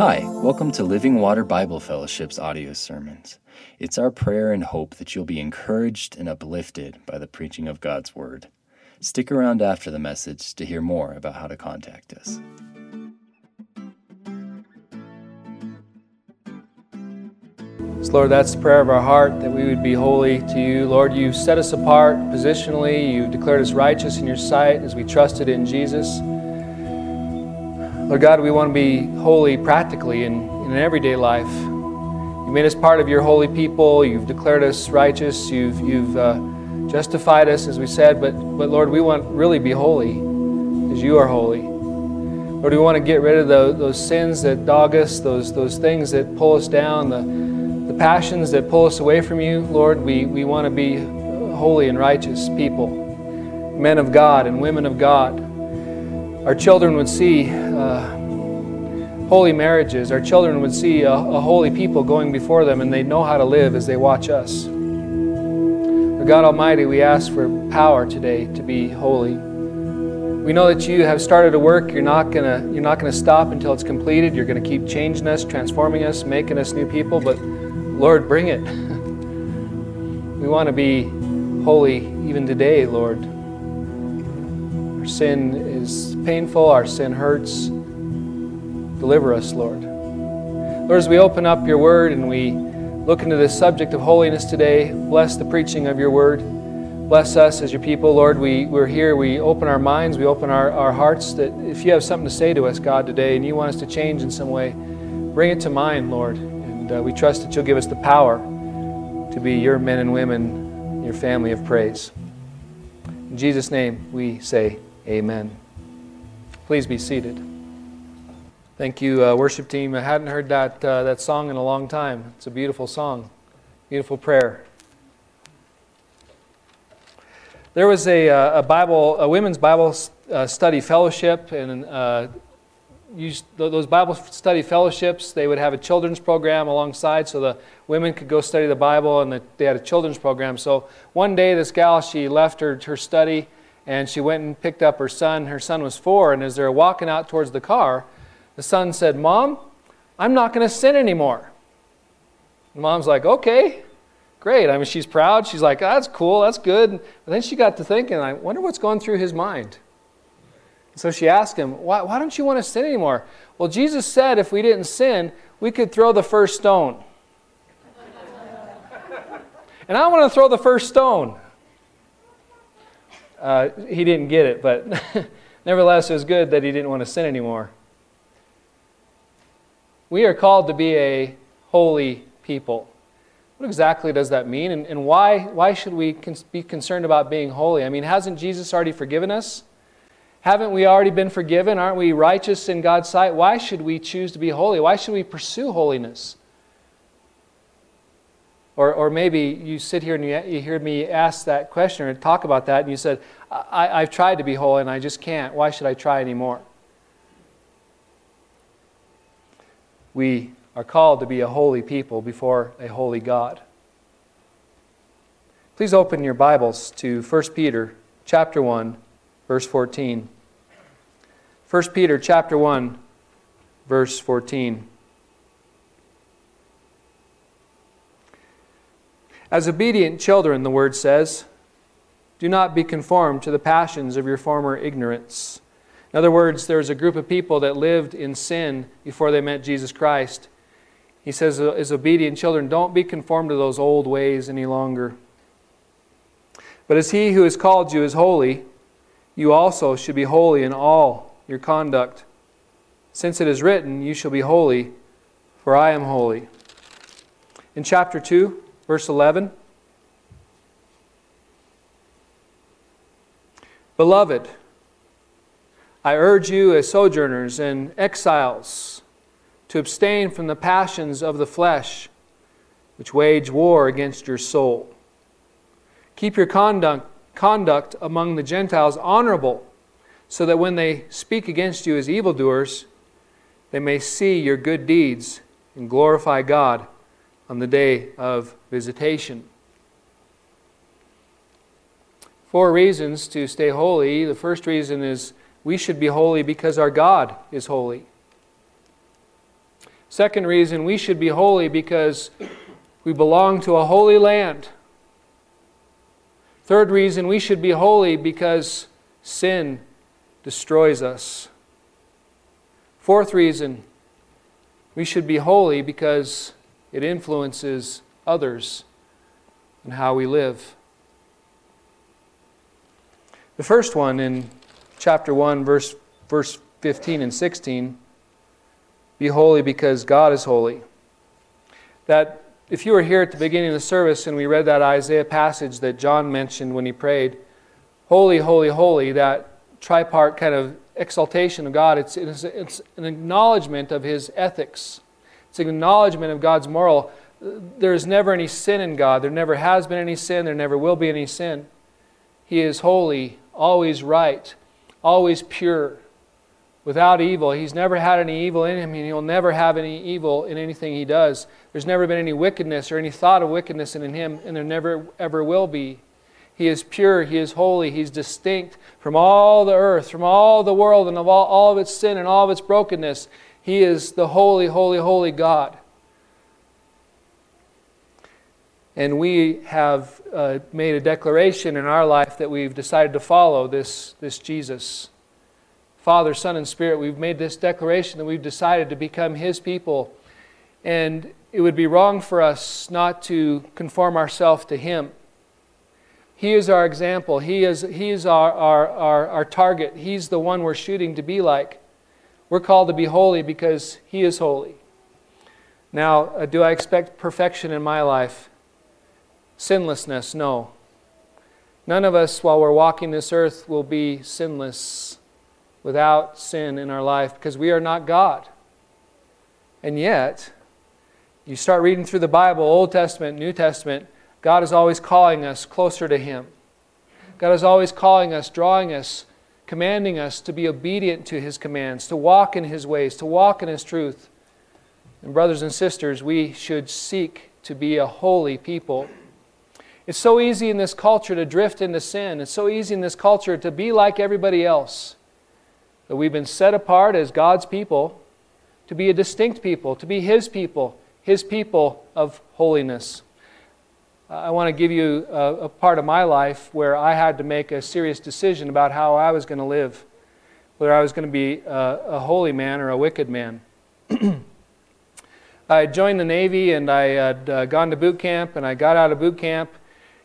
Hi, welcome to Living Water Bible Fellowship's audio sermons. It's our prayer and hope that you'll be encouraged and uplifted by the preaching of God's Word. Stick around after the message to hear more about how to contact us. So Lord, that's the prayer of our heart that we would be holy to you. Lord, you've set us apart positionally. You've declared us righteous in your sight as we trusted in Jesus. Lord God, we want to be holy practically in, in everyday life. You made us part of your holy people. You've declared us righteous. You've, you've uh, justified us, as we said. But, but Lord, we want really be holy as you are holy. Lord, we want to get rid of the, those sins that dog us, those, those things that pull us down, the passions that pull us away from you. Lord, we, we want to be holy and righteous people, men of God and women of God our children would see uh, holy marriages. Our children would see a, a, holy people going before them, and they'd know how to live as they watch us. But God Almighty, we ask for power today to be holy. We know that you have started a work. You're not gonna you're not gonna stop until it's completed. You're gonna keep changing us, transforming us, making us new people. But Lord, bring it. we want to be holy even today, Lord. Our sin is painful, our sin hurts. Deliver us, Lord. Lord, as we open up your word and we look into this subject of holiness today, bless the preaching of your word. Bless us as your people, Lord. We, we're here. We open our minds, we open our, our hearts that if you have something to say to us, God, today, and you want us to change in some way, bring it to mind, Lord. Uh, we trust that you'll give us the power to be your men and women, your family of praise. In Jesus' name, we say, Amen. Please be seated. Thank you, uh, worship team. I hadn't heard that, uh, that song in a long time. It's a beautiful song, beautiful prayer. There was a, uh, a Bible, a women's Bible uh, study fellowship, and uh, used, those Bible study fellowships, they would have a children's program alongside so the women could go study the Bible, and they had a children's program. So one day, this gal, she left her, her study and she went and picked up her son. Her son was four, and as they were walking out towards the car, the son said, Mom, I'm not going to sin anymore. Mom's like, Okay, great. I mean, she's proud. She's like, That's cool, that's good. But then she got to thinking, I wonder what's going through his mind. So she asked him, why, why don't you want to sin anymore? Well, Jesus said if we didn't sin, we could throw the first stone. and I want to throw the first stone. Uh, he didn't get it, but nevertheless, it was good that he didn't want to sin anymore. We are called to be a holy people. What exactly does that mean? And, and why, why should we be concerned about being holy? I mean, hasn't Jesus already forgiven us? Haven't we already been forgiven? Aren't we righteous in God's sight? Why should we choose to be holy? Why should we pursue holiness? Or, or maybe you sit here and you, you hear me ask that question or talk about that, and you said, I, I've tried to be holy and I just can't. Why should I try anymore? We are called to be a holy people before a holy God. Please open your Bibles to 1 Peter chapter 1 verse 14. 1 Peter chapter 1 verse 14. As obedient children, the word says, do not be conformed to the passions of your former ignorance. In other words, there's a group of people that lived in sin before they met Jesus Christ. He says, uh, as obedient children, don't be conformed to those old ways any longer. But as he who has called you is holy, you also should be holy in all your conduct. Since it is written, You shall be holy, for I am holy. In chapter 2, Verse 11 Beloved, I urge you as sojourners and exiles to abstain from the passions of the flesh, which wage war against your soul. Keep your conduct, conduct among the Gentiles honorable, so that when they speak against you as evildoers, they may see your good deeds and glorify God on the day of visitation. Four reasons to stay holy. The first reason is we should be holy because our God is holy. Second reason, we should be holy because we belong to a holy land. Third reason, we should be holy because sin destroys us. Fourth reason, we should be holy because it influences others and how we live. The first one in chapter 1, verse, verse 15 and 16 be holy because God is holy. That if you were here at the beginning of the service and we read that Isaiah passage that John mentioned when he prayed, holy, holy, holy, that tripart kind of exaltation of God, it's, it's, it's an acknowledgement of his ethics. It's an acknowledgement of God's moral. There is never any sin in God. There never has been any sin. There never will be any sin. He is holy, always right, always pure, without evil. He's never had any evil in him, and he'll never have any evil in anything he does. There's never been any wickedness or any thought of wickedness in him, and there never ever will be. He is pure, he is holy, he's distinct from all the earth, from all the world, and of all, all of its sin and all of its brokenness. He is the holy, holy, holy God. And we have uh, made a declaration in our life that we've decided to follow this, this Jesus. Father, Son, and Spirit, we've made this declaration that we've decided to become His people. And it would be wrong for us not to conform ourselves to Him. He is our example, He is, he is our, our, our, our target, He's the one we're shooting to be like. We're called to be holy because He is holy. Now, uh, do I expect perfection in my life? Sinlessness, no. None of us, while we're walking this earth, will be sinless without sin in our life because we are not God. And yet, you start reading through the Bible, Old Testament, New Testament, God is always calling us closer to Him. God is always calling us, drawing us, commanding us to be obedient to His commands, to walk in His ways, to walk in His truth. And, brothers and sisters, we should seek to be a holy people. It's so easy in this culture to drift into sin. It's so easy in this culture to be like everybody else. That we've been set apart as God's people to be a distinct people, to be His people, His people of holiness. I want to give you a, a, part of my life where I had to make a serious decision about how I was going to live, whether I was going to be a, a holy man or a wicked man. I joined the Navy and I had uh, gone to boot camp, and I got out of boot camp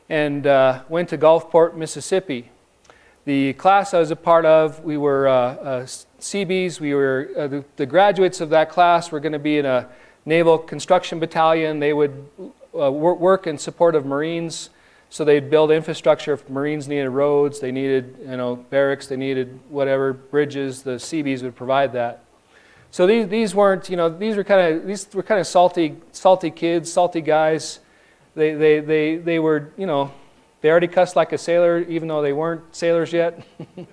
and uh, went to Gulfport, Mississippi. The class I was a part of, we were uh, uh Seabees. We were uh, the, the, graduates of that class were going to be in a naval construction battalion. They would uh, work in support of Marines. So they'd build infrastructure. If Marines needed roads, they needed you know barracks, they needed whatever bridges. The Seabees would provide that. So these, these weren't you know these were kind of these were kind of salty salty kids, salty guys they, they, they, they were, you know, they already cussed like a sailor, even though they weren't sailors yet. you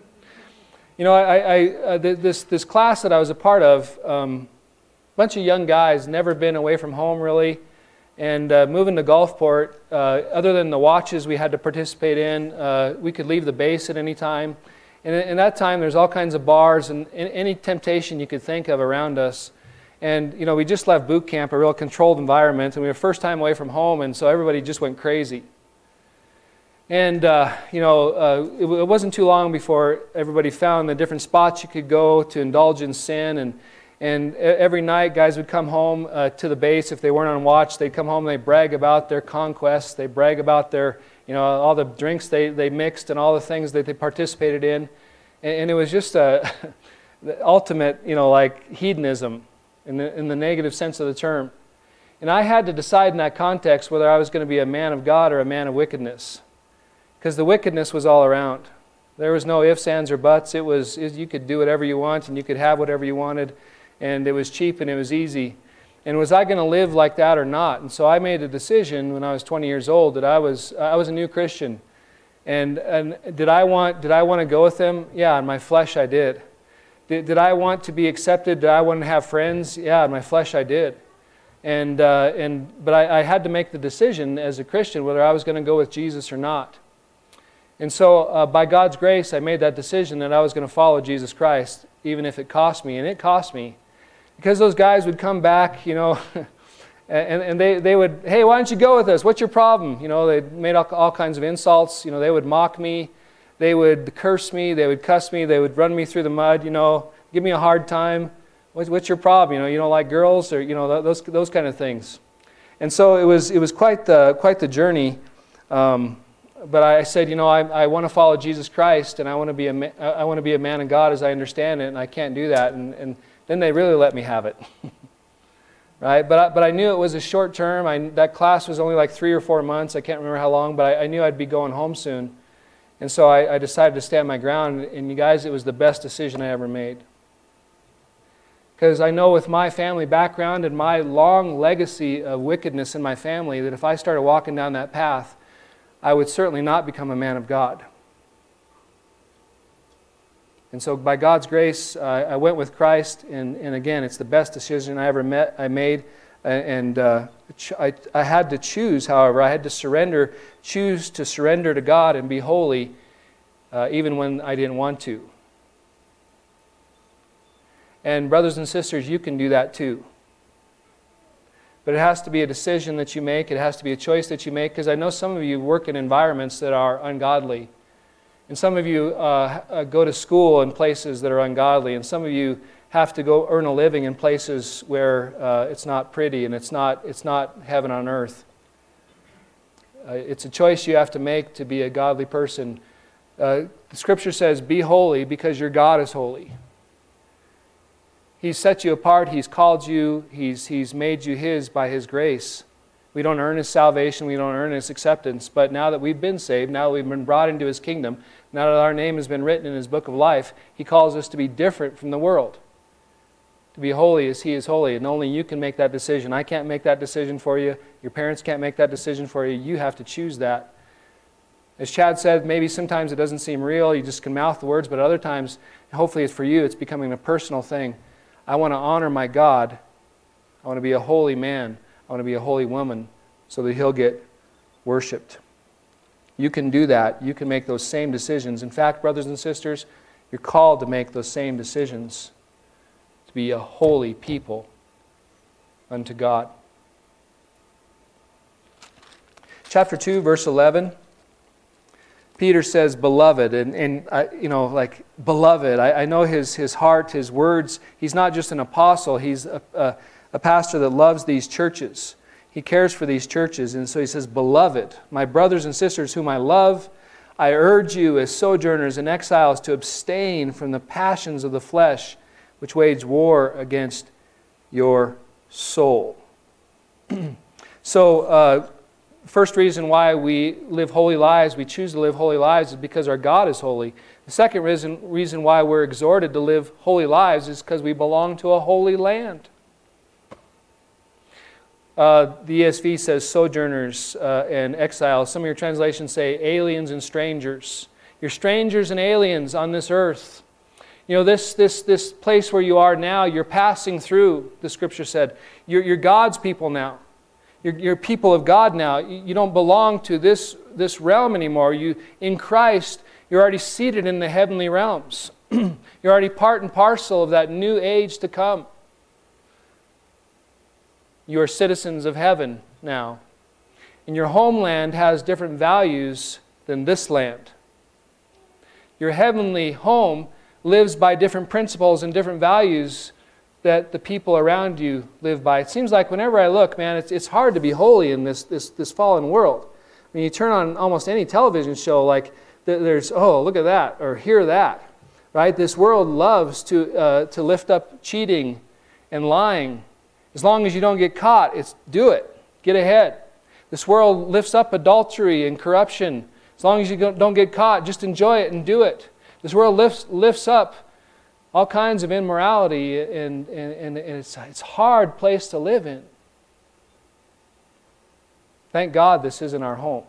know, I, I, uh, this, this class that I was a part of, um, bunch of young guys, never been away from home really, and uh, moving to Gulfport, uh, other than the watches we had to participate in, uh, we could leave the base at any time. And in that time, there's all kinds of bars and any temptation you could think of around us. And, you know, we just left boot camp, a real controlled environment, and we were first time away from home, and so everybody just went crazy. And, uh, you know, uh, it, it, wasn't too long before everybody found the different spots you could go to indulge in sin. And, and every night, guys would come home uh, to the base. If they weren't on watch, they'd come home and they'd brag about their conquests. They'd brag about their, you know, all the drinks they, they mixed and all the things that they participated in. And, and it was just a, the ultimate, you know, like hedonism in the, in the negative sense of the term. And I had to decide in that context whether I was going to be a man of God or a man of wickedness. Because the wickedness was all around. There was no ifs, ands, or buts. It was you could do whatever you want and you could have whatever you wanted, and it was cheap and it was easy. And was I going to live like that or not? And so I made a decision when I was 20 years old that I was I was a new Christian. And, and did I want did I want to go with them? Yeah, in my flesh I did. Did, did I want to be accepted? Did I want to have friends? Yeah, in my flesh I did. And, uh, and, but I, I had to make the decision as a Christian whether I was going to go with Jesus or not. And so, uh, by God's grace, I made that decision that I was going to follow Jesus Christ, even if it cost me. And it cost me. Because those guys would come back, you know, and, and they, they would, hey, why don't you go with us? What's your problem? You know, they made all, all kinds of insults. You know, they would mock me. They would curse me. They would cuss me. They would run me through the mud, you know, give me a hard time. What's, what's your problem? You know, you don't like girls or, you know, those, those kind of things. And so it was, it was quite, the, quite the journey. Um, but I said, you know, I, I want to follow Jesus Christ and I want to be a, I want to be a man of God as I understand it, and I can't do that. And, and then they really let me have it. right? But I, but I knew it was a short term. I, that class was only like three or four months. I can't remember how long, but I, I knew I'd be going home soon. And so I, I decided to stand my ground. And you guys, it was the best decision I ever made. Because I know with my family background and my long legacy of wickedness in my family that if I started walking down that path, I would certainly not become a man of God. And so, by God's grace, uh, I went with Christ, and, and again, it's the best decision I ever met, I made. And uh, I, I had to choose, however, I had to surrender, choose to surrender to God and be holy, uh, even when I didn't want to. And, brothers and sisters, you can do that too. But it has to be a decision that you make, it has to be a choice that you make, because I know some of you work in environments that are ungodly. And some of you uh, uh, go to school in places that are ungodly, and some of you have to go earn a living in places where uh, it's not pretty and it's not, it's not heaven on earth. Uh, it's a choice you have to make to be a godly person. Uh, the scripture says, Be holy because your God is holy. He's set you apart. He's called you. He's, he's made you His by His grace. We don't earn His salvation. We don't earn His acceptance. But now that we've been saved, now that we've been brought into His kingdom, now that our name has been written in His book of life, He calls us to be different from the world. To be holy as He is holy. And only you can make that decision. I can't make that decision for you. Your parents can't make that decision for you. You have to choose that. As Chad said, maybe sometimes it doesn't seem real. You just can mouth the words, but other times, hopefully, it's for you, it's becoming a personal thing. I want to honor my God. I want to be a holy man. I want to be a holy woman so that He'll get worshiped. You can do that. You can make those same decisions. In fact, brothers and sisters, you're called to make those same decisions to be a holy people unto God. Chapter 2, verse 11. Peter says, beloved, and, and I, you know, like, beloved. I, I, know his, his heart, his words. He's not just an apostle, he's a, a, a pastor that loves these churches. He cares for these churches. And so he says, Beloved, my brothers and sisters whom I love, I urge you as sojourners and exiles to abstain from the passions of the flesh, which wage war against your soul. so, uh, first reason why we live holy lives, we choose to live holy lives, is because our God is holy. The second reason, reason why we're exhorted to live holy lives is because we belong to a holy land. Uh, the ESV says sojourners uh, and exiles. Some of your translations say aliens and strangers. You're strangers and aliens on this earth. You know, this, this, this place where you are now, you're passing through, the scripture said. You're, you're God's people now. You're, you're people of God now. You don't belong to this, this realm anymore. You, in Christ, you're already seated in the heavenly realms. you're already part and parcel of that new age to come. You are citizens of heaven now. And your homeland has different values than this land. Your heavenly home lives by different principles and different values that the people around you live by. It seems like whenever I look, man, it's, it's hard to be holy in this, this, this fallen world. When you turn on almost any television show, like there's, oh, look at that, or hear that, right? This world loves to, uh, to lift up cheating and lying. As long as you don't get caught, it's do it, get ahead. This world lifts up adultery and corruption. As long as you don't get caught, just enjoy it and do it. This world lifts, lifts up all kinds of immorality, and, and, and it's, it's a hard place to live in. Thank God this isn't our home.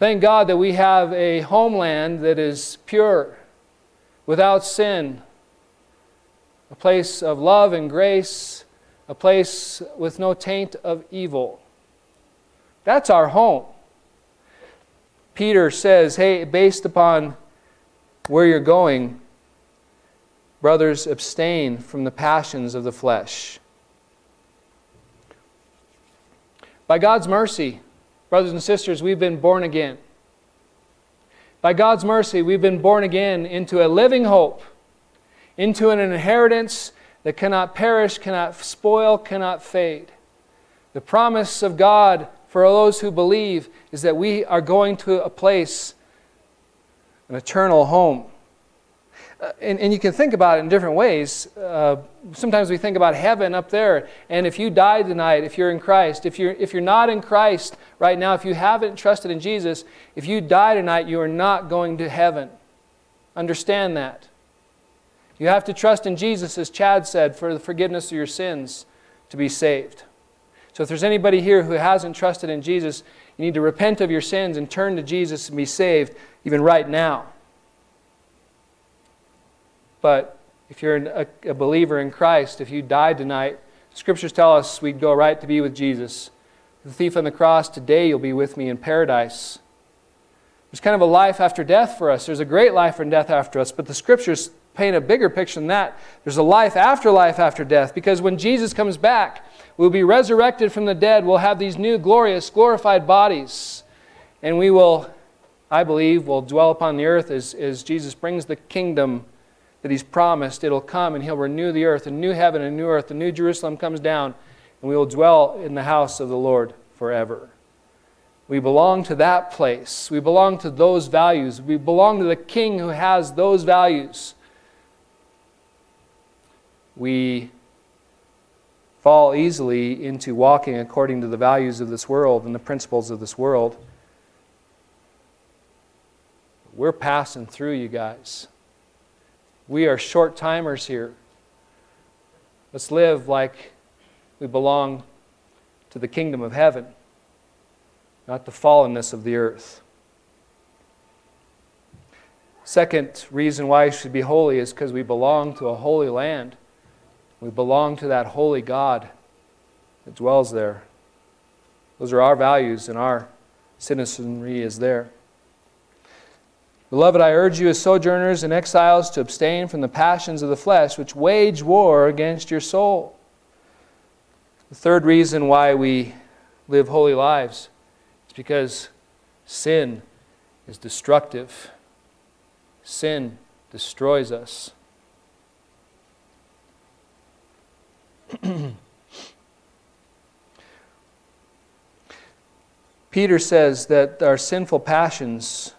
Thank God that we have a homeland that is pure, without sin, a place of love and grace, a place with no taint of evil. That's our home. Peter says, hey, based upon where you're going, brothers, abstain from the passions of the flesh. By God's mercy, brothers and sisters, we've been born again. By God's mercy, we've been born again into a living hope, into an inheritance that cannot perish, cannot spoil, cannot fade. The promise of God for those who believe is that we are going to a place, an eternal home. Uh, and, and, you can think about it in different ways. Uh, sometimes we think about heaven up there, and if you die tonight, if you're in Christ, if you're, if you're not in Christ right now, if you haven't trusted in Jesus, if you die tonight, you are not going to heaven. Understand that. You have to trust in Jesus, as Chad said, for the forgiveness of your sins to be saved. So if there's anybody here who hasn't trusted in Jesus, you need to repent of your sins and turn to Jesus and be saved, even right now. But if you're a, a believer in Christ, if you died tonight, scriptures tell us we'd go right to be with Jesus. The thief on the cross, today you'll be with me in paradise. There's kind of a life after death for us. There's a great life and death after us, but the scriptures paint a bigger picture than that. There's a life after life after death because when Jesus comes back, we'll be resurrected from the dead. We'll have these new glorious, glorified bodies. And we will, I believe, will dwell upon the earth as, as Jesus brings the kingdom that he's promised it'll come and he'll renew the earth, a new heaven, a new earth, a new Jerusalem comes down, and we will dwell in the house of the Lord forever. We belong to that place. We belong to those values. We belong to the king who has those values. We fall easily into walking according to the values of this world and the principles of this world. We're passing through, you guys. We are short timers here. Let's live like we belong to the kingdom of heaven, not the fallenness of the earth. Second reason why we should be holy is because we belong to a holy land. We belong to that holy God that dwells there. Those are our values, and our citizenry is there. Beloved, I urge you as sojourners and exiles to abstain from the passions of the flesh, which wage war against your soul. The third reason why we live holy lives is because sin is destructive. Sin destroys us. Peter says that our sinful passions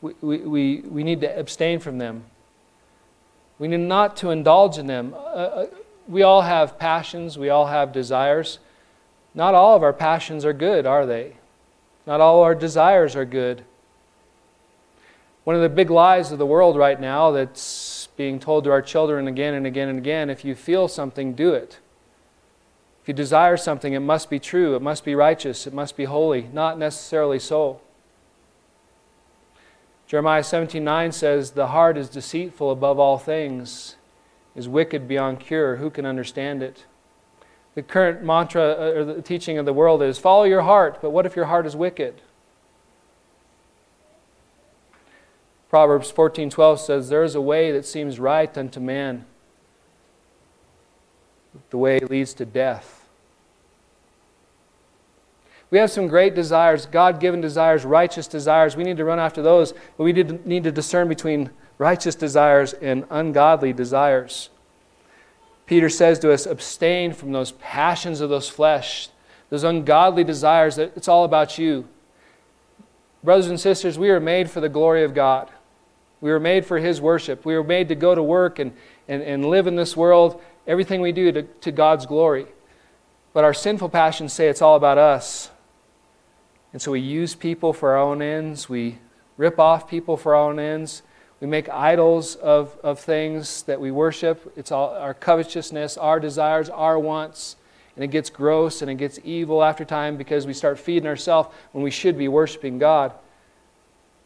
we, we, we need to abstain from them. We need not to indulge in them. Uh, uh, we all have passions, we all have desires. Not all of our passions are good, are they? Not all our desires are good. One of the big lies of the world right now that's being told to our children again and again and again if you feel something, do it. If you desire something, it must be true, it must be righteous, it must be holy. Not necessarily so. Jeremiah 17:9 says, "The heart is deceitful above all things, is wicked beyond cure. Who can understand it?" The current mantra uh, or the teaching of the world is, "Follow your heart." But what if your heart is wicked? Proverbs 14:12 says, "There is a way that seems right unto man, the way leads to death." We have some great desires, God given desires, righteous desires. We need to run after those, but we need to discern between righteous desires and ungodly desires. Peter says to us, abstain from those passions of those flesh, those ungodly desires that it's all about you. Brothers and sisters, we are made for the glory of God. We were made for His worship. We were made to go to work and, and, and live in this world, everything we do to, to God's glory. But our sinful passions say it's all about us. And so we use people for our own ends. We rip off people for our own ends. We make idols of, of things that we worship. It's all our covetousness, our desires, our wants. And it gets gross and it gets evil after time because we start feeding ourselves when we should be worshiping God.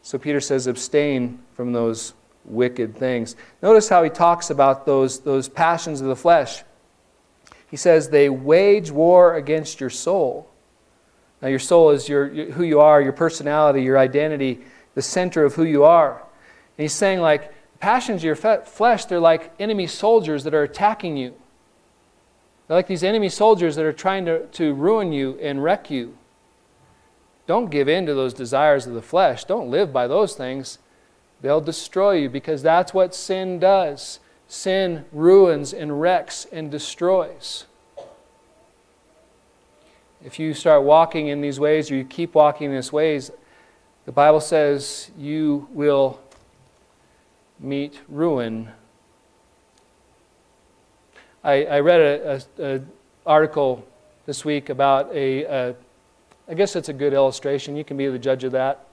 So Peter says, abstain from those wicked things. Notice how he talks about those, those passions of the flesh. He says, they wage war against your soul. Now, your soul is your, who you are, your personality, your identity, the center of who you are. And he's saying, like, passions of your flesh, they're like enemy soldiers that are attacking you. They're like these enemy soldiers that are trying to, to ruin you and wreck you. Don't give in to those desires of the flesh. Don't live by those things. They'll destroy you because that's what sin does. Sin ruins and wrecks and destroys. If you start walking in these ways or you keep walking in these ways, the Bible says you will meet ruin. I, I read an article this week about a, a, I guess it's a good illustration. You can be the judge of that.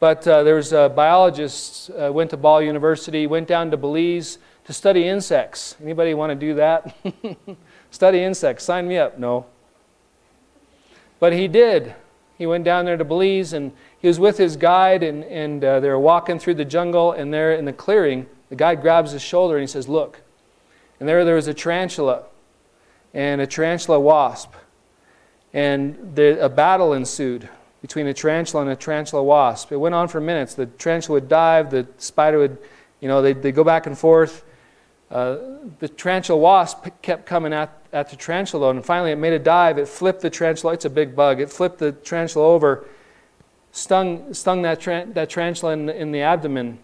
But uh, there was a biologist, uh, went to Ball University, went down to Belize to study insects. Anybody want to do that? study insects. Sign me up. No. But he did. He went down there to Belize and he was with his guide, and, and uh, they were walking through the jungle, and there in the clearing, the guide grabs his shoulder and he says, Look. And there, there was a tarantula and a tarantula wasp. And the, a battle ensued between a tarantula and a tarantula wasp. It went on for minutes. The tarantula would dive, the spider would, you know, they'd, they'd go back and forth. Uh, the tarantula wasp kept coming at, at the tarantula, and finally it made a dive. It flipped the tarantula. It's a big bug. It flipped the tarantula over stung, stung that, that tarantula in, in the abdomen.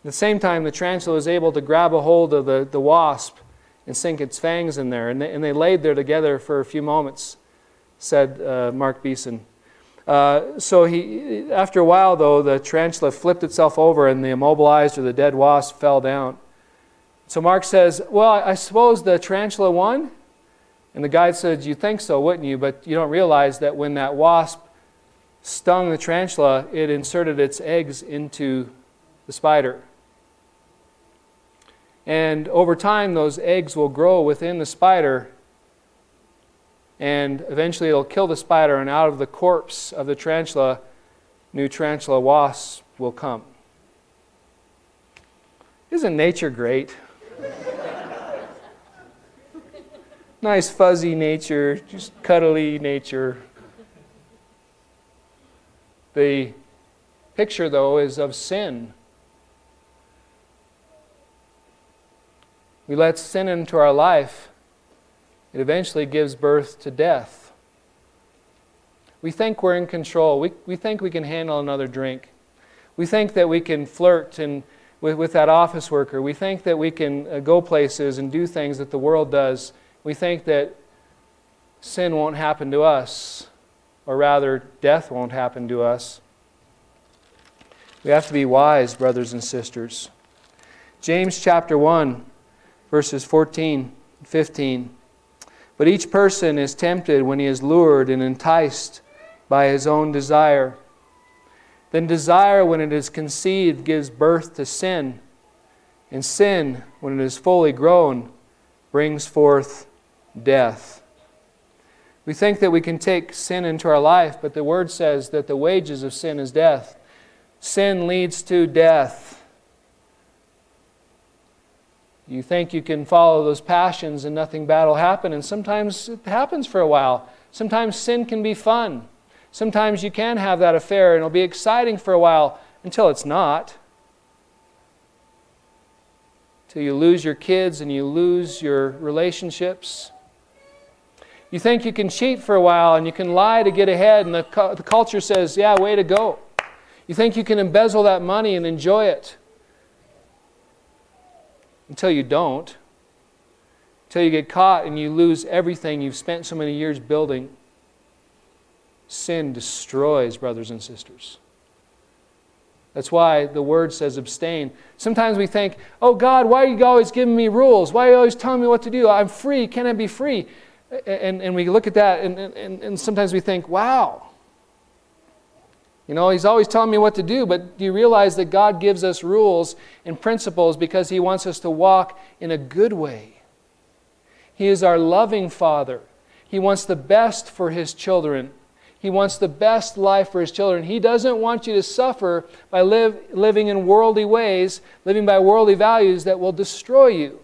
At the same time, the tarantula was able to grab a hold of the, the wasp and sink its fangs in there. And they, and they laid there together for a few moments, said uh, Mark Beeson. Uh, so he, after a while, though, the tarantula flipped itself over and the immobilized or the dead wasp fell down. So Mark says, Well, I suppose the tarantula won? And the guide said, You think so, wouldn't you? But you don't realize that when that wasp stung the tarantula, it inserted its eggs into the spider. And over time, those eggs will grow within the spider, and eventually it'll kill the spider, and out of the corpse of the tarantula, new tarantula wasps will come. Isn't nature great? nice, fuzzy nature, just cuddly nature. The picture, though, is of sin. We let sin into our life, it eventually gives birth to death. We think we're in control. We, we think we can handle another drink. We think that we can flirt and, with, with that office worker. We think that we can uh, go places and do things that the world does. We think that sin won't happen to us or rather, death won't happen to us. We have to be wise, brothers and sisters. James chapter 1, verses 14 and 15. But each person is tempted when he is lured and enticed by his own desire. Then desire, when it is conceived, gives birth to sin. And sin, when it is fully grown, brings forth death. We think that we can take sin into our life, but the Word says that the wages of sin is death. Sin leads to death. You think you can follow those passions and nothing bad will happen, and sometimes it happens for a while. Sometimes sin can be fun. Sometimes you can have that affair and it'll be exciting for a while until it's not. Till you lose your kids and you lose your relationships. You think you can cheat for a while and you can lie to get ahead, and the, the culture says, yeah, way to go. You think you can embezzle that money and enjoy it until you don't. Until you get caught and you lose everything you've spent so many years building. Sin destroys, brothers and sisters. That's why the word says abstain. Sometimes we think, oh God, why are you always giving me rules? Why are you always telling me what to do? I'm free. Can I be free? And, and we look at that and, and, and sometimes we think, wow. You know, he's always telling me what to do, but do you realize that God gives us rules and principles because he wants us to walk in a good way? He is our loving Father. He wants the best for his children. He wants the best life for his children. He doesn't want you to suffer by live, living in worldly ways, living by worldly values that will destroy you.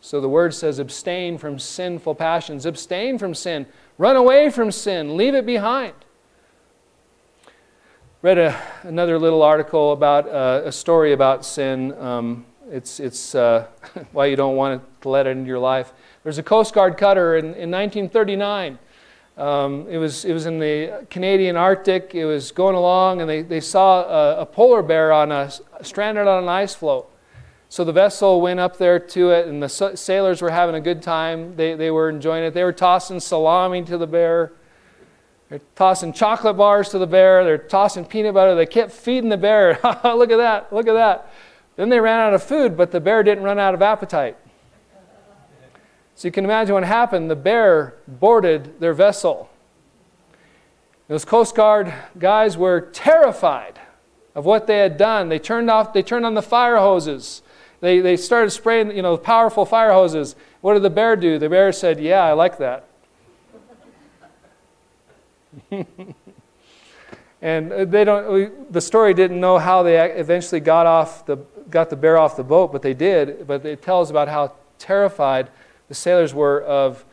So the word says abstain from sinful passions. Abstain from sin. Run away from sin. Leave it behind. Read a, another little article about uh, a story about sin. Um, it's it's uh, why you don't want to let it into your life. There's a Coast Guard cutter in, in 1939. Um, it, was, it was in the Canadian Arctic. It was going along, and they, they saw a, a polar bear on a, stranded on an ice floe. So the vessel went up there to it, and the sailors were having a good time. They, they were enjoying it. They were tossing salami to the bear. They're tossing chocolate bars to the bear. They're tossing peanut butter. They kept feeding the bear. look at that. Look at that. Then they ran out of food, but the bear didn't run out of appetite. So you can imagine what happened. The bear boarded their vessel. Those Coast Guard guys were terrified of what they had done. They turned off, they turned on the fire hoses. They, they started spraying, you know, powerful fire hoses. What did the bear do? The bear said, Yeah, I like that. and uh, they don't, we, the story didn't know how they eventually got, off the, got the bear off the boat, but they did. But it tells about how terrified the sailors were of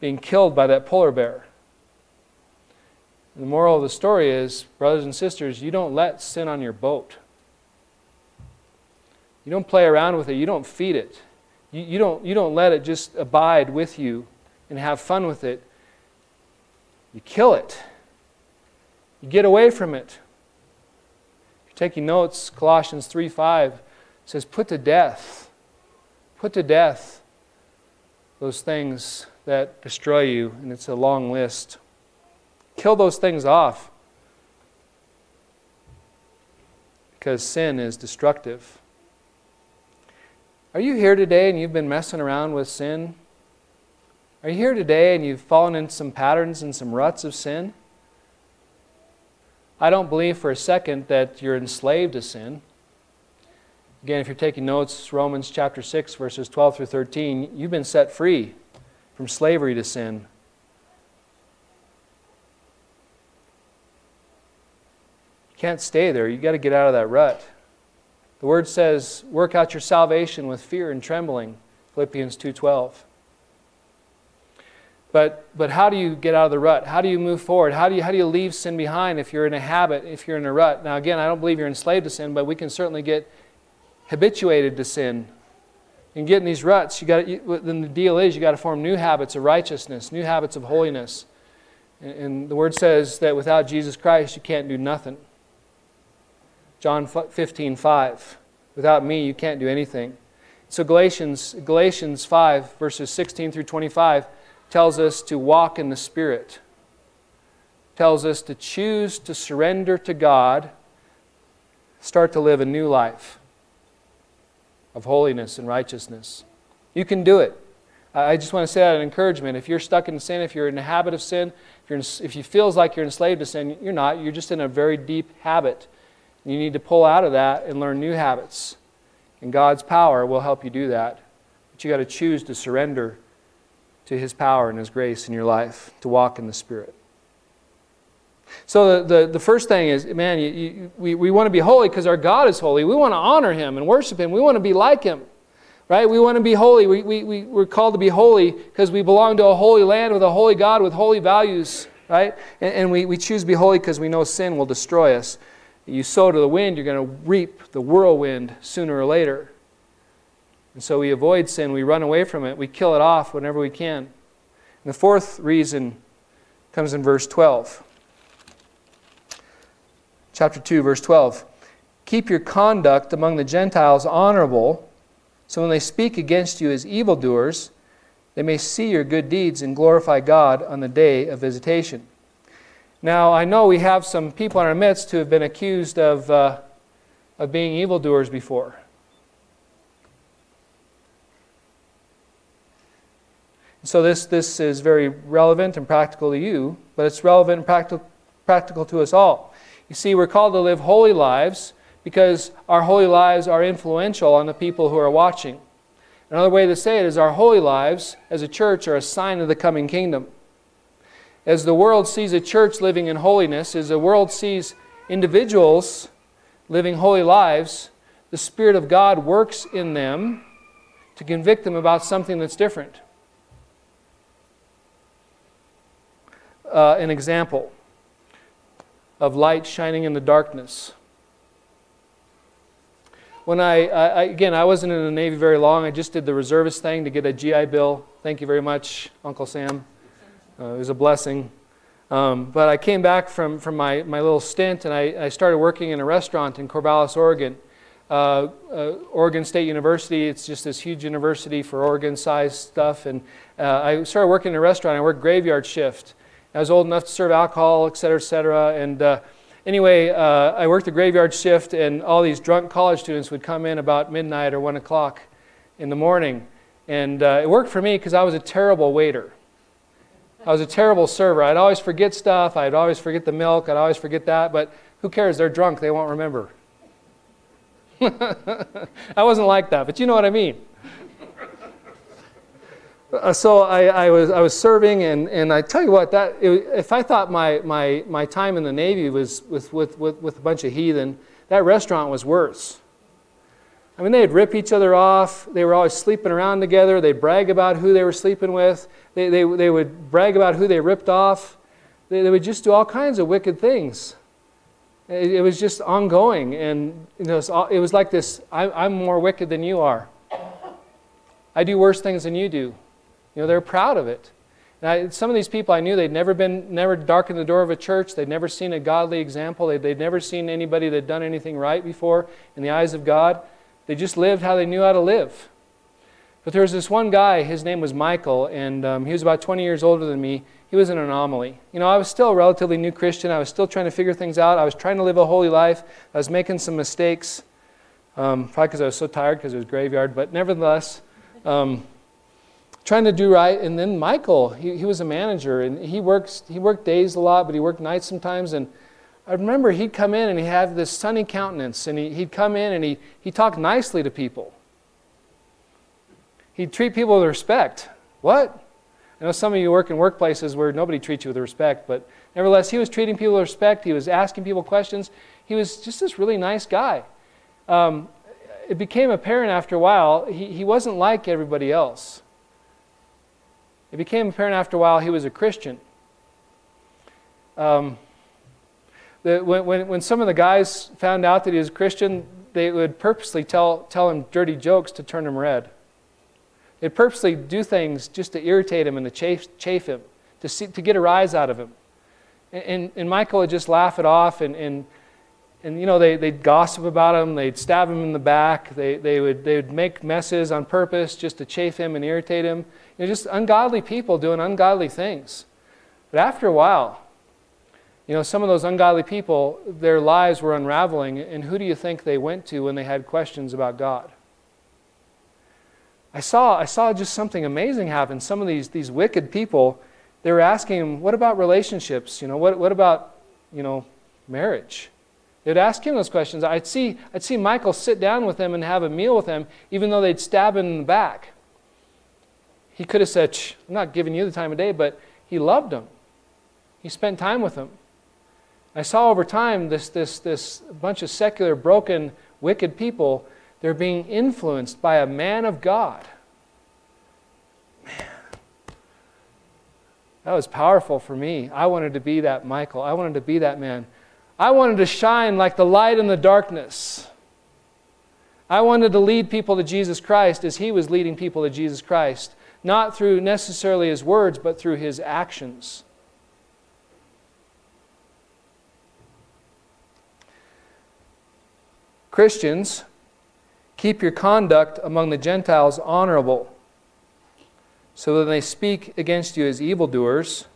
being killed by that polar bear. The moral of the story is, brothers and sisters, you don't let sin on your boat. You don't play around with it. You don't feed it. You, you, don't, you don't let it just abide with you and have fun with it. You kill it. You get away from it. If you're taking notes, Colossians 3 5 says, Put to death. Put to death those things that destroy you, and it's a long list. Kill those things off because sin is destructive. Are you here today and you've been messing around with sin? Are you here today and you've fallen into some patterns and some ruts of sin? I don't believe for a second that you're enslaved to sin. Again, if you're taking notes, Romans chapter 6, verses 12 through 13, you've been set free from slavery to sin. You can't stay there. You've got to get out of that rut. The word says, work out your salvation with fear and trembling, Philippians 2.12. But, but how do you get out of the rut? How do you move forward? How do you, how do you leave sin behind if you're in a habit, if you're in a rut? Now, again, I don't believe you're enslaved to sin, but we can certainly get habituated to sin. And get in these ruts, you got you, then the deal is you got to form new habits of righteousness, new habits of holiness. And, and the word says that without Jesus Christ, you can't do nothing. John 15, 5. Without me, you can't do anything. So Galatians, Galatians 5, verses 16 through 25, tells us to walk in the Spirit. Tells us to choose to surrender to God, start to live a new life of holiness and righteousness. You can do it. I just want to say that an encouragement. If you're stuck in sin, if you're in a habit of sin, if, you're in, if you feels like you're enslaved to sin, you're not. You're just in a very deep habit. You need to pull out of that and learn new habits. And God's power will help you do that. But you got to choose to surrender to His power and His grace in your life, to walk in the Spirit. So, the, the, the first thing is, man, you, you, we, we want to be holy because our God is holy. We want to honor Him and worship Him. We want to be like Him, right? We want to be holy. We, we, we, we're called to be holy because we belong to a holy land with a holy God with holy values, right? And, and we, we choose to be holy because we know sin will destroy us. You sow to the wind, you're going to reap the whirlwind sooner or later. And so we avoid sin, we run away from it, we kill it off whenever we can. And the fourth reason comes in verse 12. Chapter 2, verse 12. Keep your conduct among the Gentiles honorable, so when they speak against you as evildoers, they may see your good deeds and glorify God on the day of visitation. Now, I know we have some people in our midst who have been accused of, uh, of being evildoers before. So, this, this is very relevant and practical to you, but it's relevant and practical, practical to us all. You see, we're called to live holy lives because our holy lives are influential on the people who are watching. Another way to say it is our holy lives as a church are a sign of the coming kingdom. As the world sees a church living in holiness, as the world sees individuals living holy lives, the Spirit of God works in them to convict them about something that's different. Uh, an example of light shining in the darkness. When I, I, again, I wasn't in the Navy very long. I just did the reservist thing to get a GI Bill. Thank you very much, Uncle Sam. Uh, it was a blessing. Um, but I came back from, from my, my little stint and I, I started working in a restaurant in Corvallis, Oregon. Uh, uh, Oregon State University, it's just this huge university for Oregon sized stuff. And uh, I started working in a restaurant. I worked graveyard shift. I was old enough to serve alcohol, et cetera, et cetera. And uh, anyway, uh, I worked the graveyard shift, and all these drunk college students would come in about midnight or 1 o'clock in the morning. And uh, it worked for me because I was a terrible waiter. I was a terrible server. I'd always forget stuff. I'd always forget the milk. I'd always forget that. But who cares? They're drunk. They won't remember. I wasn't like that, but you know what I mean. Uh, so I, I, was, I was serving, and, and I tell you what, that, it, if I thought my, my, my time in the Navy was with, with, with, with a bunch of heathen, that restaurant was worse. I mean, they'd rip each other off. They were always sleeping around together. They'd brag about who they were sleeping with. They, they, they would brag about who they ripped off. They, they would just do all kinds of wicked things. It, it was just ongoing. And you know, it was like this I, I'm more wicked than you are. I do worse things than you do. You know, they're proud of it. And I, some of these people I knew they'd never been, never darkened the door of a church. They'd never seen a godly example. They'd, they'd never seen anybody that'd done anything right before in the eyes of God. They just lived how they knew how to live. But there was this one guy, his name was Michael, and um, he was about 20 years older than me. He was an anomaly. You know, I was still a relatively new Christian. I was still trying to figure things out. I was trying to live a holy life. I was making some mistakes, um, probably because I was so tired because it was graveyard, but nevertheless, um, trying to do right. And then Michael, he, he was a manager, and he, works, he worked days a lot, but he worked nights sometimes. And I remember he'd come in and he had this sunny countenance, and he, he'd come in and he, he talked nicely to people. He'd treat people with respect. What? I know some of you work in workplaces where nobody treats you with respect, but nevertheless, he was treating people with respect. He was asking people questions. He was just this really nice guy. Um, it became apparent after a while he, he wasn't like everybody else. It became apparent after a while he was a Christian. Um, when, when, when some of the guys found out that he was a Christian, they would purposely tell, tell him dirty jokes to turn him red. They'd purposely do things just to irritate him and to chafe, chafe him, to, see, to get a rise out of him. And, and, and Michael would just laugh it off and, and, and you know, they, they'd gossip about him, they'd stab him in the back, they, they, would, they would make messes on purpose just to chafe him and irritate him. You know, just ungodly people doing ungodly things. But after a while, you know, some of those ungodly people, their lives were unraveling, and who do you think they went to when they had questions about God? I saw, I saw just something amazing happen. Some of these, these wicked people, they were asking him, what about relationships? You know, what, what about, you know, marriage? They'd ask him those questions. I'd see, I'd see Michael sit down with them and have a meal with them, even though they'd stab him in the back. He could have said, I'm not giving you the time of day, but he loved them. He spent time with them. I saw over time this, this, this bunch of secular, broken, wicked people they're being influenced by a man of God. Man, that was powerful for me. I wanted to be that Michael. I wanted to be that man. I wanted to shine like the light in the darkness. I wanted to lead people to Jesus Christ as he was leading people to Jesus Christ, not through necessarily his words, but through his actions. Christians Keep your conduct among the Gentiles honorable, so that they speak against you as evildoers.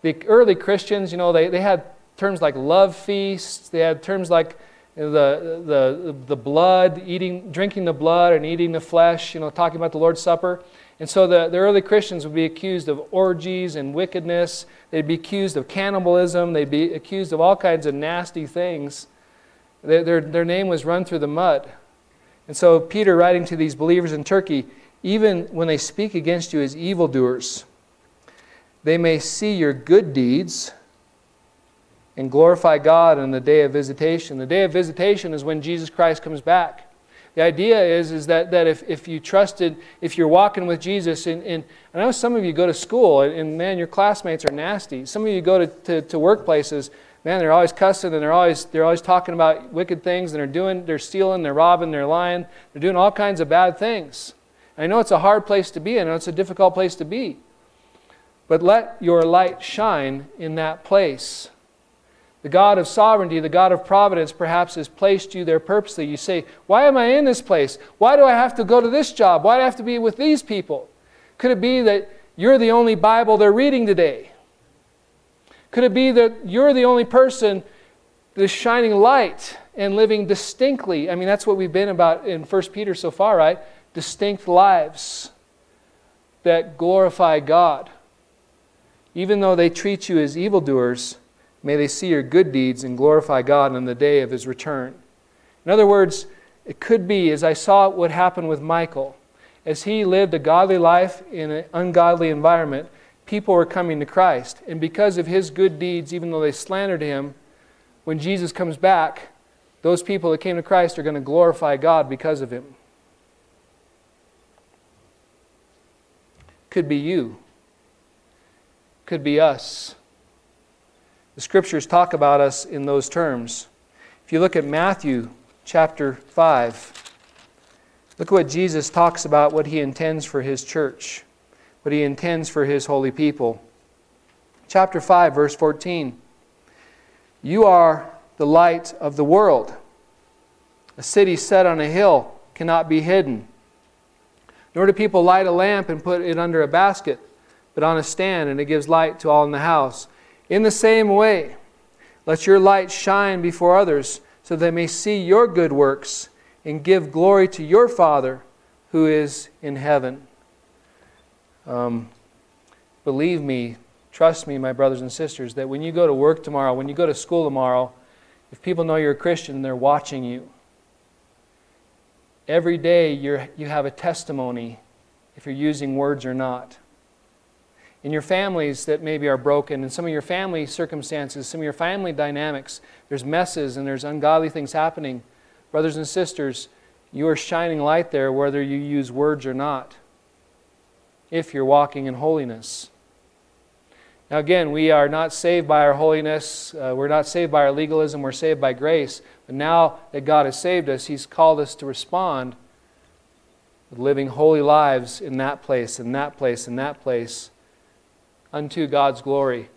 The early Christians, you know, they, they had terms like love feasts, they had terms like the, the, the blood, eating, drinking the blood and eating the flesh, you know, talking about the Lord's Supper. And so the, the early Christians would be accused of orgies and wickedness. They'd be accused of cannibalism. They'd be accused of all kinds of nasty things. Their, their, their name was run through the mud. And so, Peter, writing to these believers in Turkey, even when they speak against you as evildoers, they may see your good deeds and glorify God on the day of visitation. The day of visitation is when Jesus Christ comes back. The idea is, is that, that if, if you trusted, if you're walking with Jesus, and, and I know some of you go to school, and, and man, your classmates are nasty. Some of you go to, to, to workplaces, man, they're always cussing and they're always, they're always talking about wicked things, and they're doing, they're stealing, they're robbing, they're lying, they're doing all kinds of bad things. I know it's a hard place to be, and it's a difficult place to be. But let your light shine in that place. The God of sovereignty, the God of providence, perhaps has placed you there purposely. You say, Why am I in this place? Why do I have to go to this job? Why do I have to be with these people? Could it be that you're the only Bible they're reading today? Could it be that you're the only person that is shining light and living distinctly? I mean, that's what we've been about in 1 Peter so far, right? Distinct lives that glorify God. Even though they treat you as evildoers, May they see your good deeds and glorify God on the day of his return. In other words, it could be, as I saw what happened with Michael, as he lived a godly life in an ungodly environment, people were coming to Christ. And because of his good deeds, even though they slandered him, when Jesus comes back, those people that came to Christ are going to glorify God because of him. Could be you. Could be us. The scriptures talk about us in those terms. If you look at Matthew chapter 5, look at what Jesus talks about what he intends for his church, what he intends for his holy people. Chapter 5, verse 14. You are the light of the world. A city set on a hill cannot be hidden. Nor do people light a lamp and put it under a basket, but on a stand, and it gives light to all in the house. In the same way, let your light shine before others, so they may see your good works and give glory to your Father who is in heaven. Um, believe me, trust me, my brothers and sisters, that when you go to work tomorrow, when you go to school tomorrow, if people know you're a Christian, they're watching you. Every day you you have a testimony if you're using words or not in your families that maybe are broken, in some of your family circumstances, some of your family dynamics, there's messes and there's ungodly things happening. Brothers and sisters, you are shining light there whether you use words or not, if you're walking in holiness. Now, again, we are not saved by our holiness. Uh, we're not saved by our legalism. We're saved by grace. But now that God has saved us, He's called us to respond with living holy lives in that place, in that place, in that place unto God's glory.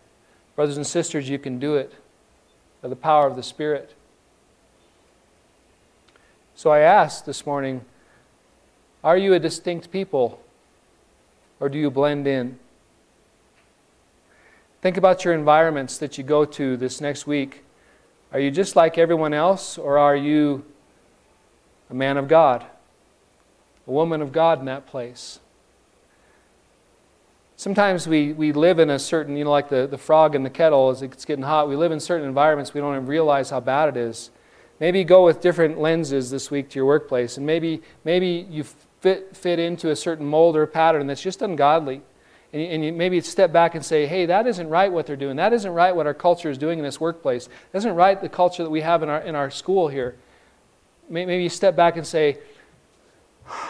Brothers and sisters, you can do it by the power of the Spirit. So I ask this morning are you a distinct people or do you blend in? Think about your environments that you go to this next week. Are you just like everyone else or are you a man of God, a woman of God in that place? Sometimes we, we live in a certain, you know, like the, the frog in the kettle as it's getting hot, we live in certain environments, we don't even realize how bad it is. Maybe go with different lenses this week to your workplace, and maybe, maybe you fit, fit into a certain mold or pattern that's just ungodly. And you, and you maybe step back and say, hey, that isn't right what they're doing. That isn't right what our culture is doing in this workplace. That isn't right the culture that we have in our, in our school here. Maybe you step back and say,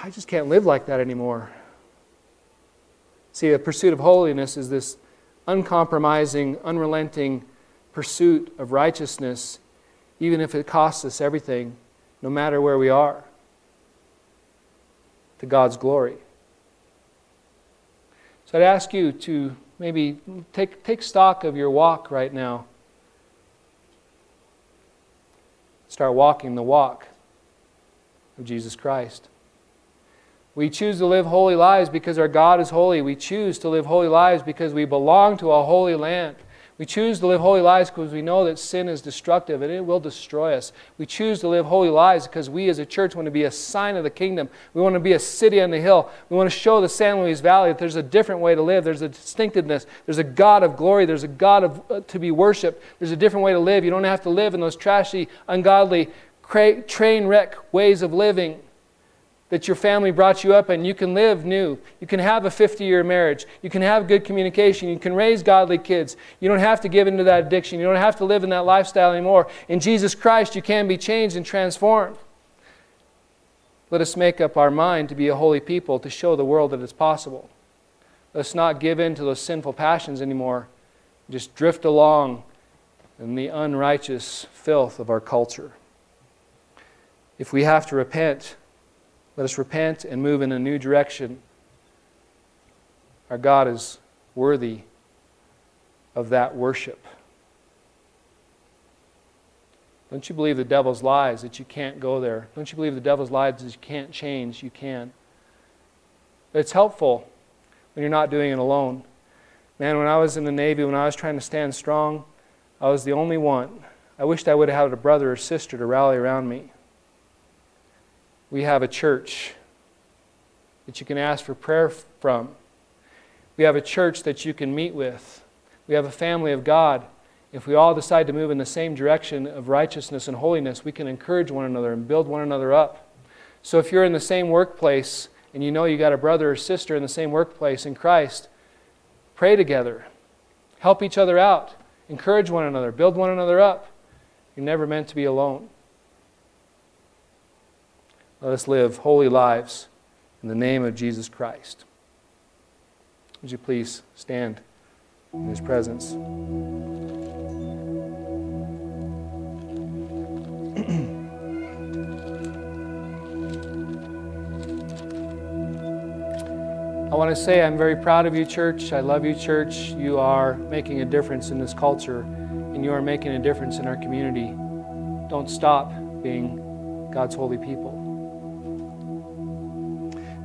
I just can't live like that anymore. See, a pursuit of holiness is this uncompromising, unrelenting pursuit of righteousness, even if it costs us everything, no matter where we are, to God's glory. So I'd ask you to maybe take, take stock of your walk right now. Start walking the walk of Jesus Christ. We choose to live holy lives because our God is holy. We choose to live holy lives because we belong to a holy land. We choose to live holy lives because we know that sin is destructive and it will destroy us. We choose to live holy lives because we as a church want to be a sign of the kingdom. We want to be a city on the hill. We want to show the San Luis Valley that there's a different way to live. There's a distinctiveness. There's a God of glory. There's a God of, uh, to be worshiped. There's a different way to live. You don't have to live in those trashy, ungodly, cra- train wreck ways of living that your family brought you up and you can live new. You can have a 50 year marriage. You can have good communication. You can raise godly kids. You don't have to give into that addiction. You don't have to live in that lifestyle anymore. In Jesus Christ, you can be changed and transformed. Let us make up our mind to be a holy people to show the world that it's possible. Let us not give in to those sinful passions anymore. Just drift along in the unrighteous filth of our culture. If we have to repent, let us repent and move in a new direction. Our God is worthy of that worship. Don't you believe the devil's lies that you can't go there? Don't you believe the devil's lies that you can't change? You can. It's helpful when you're not doing it alone. Man, when I was in the Navy, when I was trying to stand strong, I was the only one. I wished I would have had a brother or sister to rally around me. We have a church that you can ask for prayer from. We have a church that you can meet with. We have a family of God if we all decide to move in the same direction of righteousness and holiness, we can encourage one another and build one another up. So if you're in the same workplace and you know you got a brother or sister in the same workplace in Christ, pray together. Help each other out. Encourage one another. Build one another up. You're never meant to be alone. Let us live holy lives in the name of Jesus Christ. Would you please stand in his presence? I want to say I'm very proud of you, church. I love you, church. You are making a difference in this culture, and you are making a difference in our community. Don't stop being God's holy people.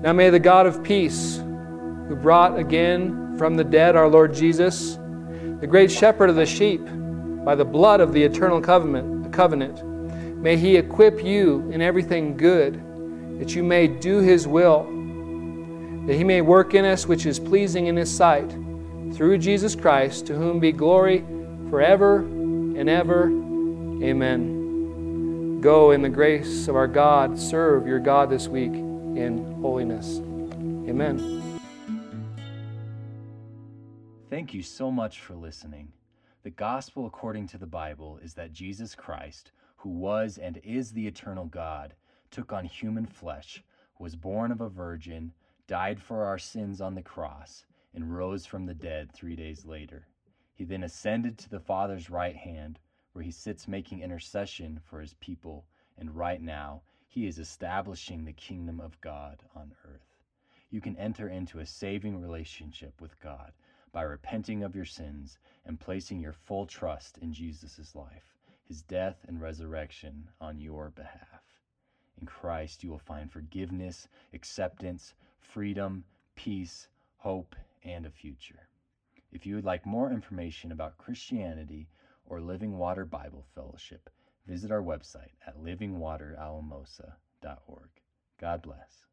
Now may the God of peace, who brought again from the dead our Lord Jesus, the great shepherd of the sheep, by the blood of the eternal covenant, covenant, may he equip you in everything good, that you may do his will that he may work in us which is pleasing in his sight, through Jesus Christ, to whom be glory forever and ever. Amen. Go in the grace of our God, serve your God this week in holiness. Amen. Thank you so much for listening. The gospel according to the Bible is that Jesus Christ, who was and is the eternal God, took on human flesh, was born of a virgin died for our sins on the cross, and rose from the dead three days later. He then ascended to the Father's right hand, where he sits making intercession for his people, and right now he is establishing the kingdom of God on earth. You can enter into a saving relationship with God by repenting of your sins and placing your full trust in Jesus' life, his death and resurrection on your behalf. In Christ, you will find forgiveness, acceptance, freedom, peace, hope, and a future. If you would like more information about Christianity or Living Water Bible Fellowship, visit our website at livingwateralamosa.org. God bless.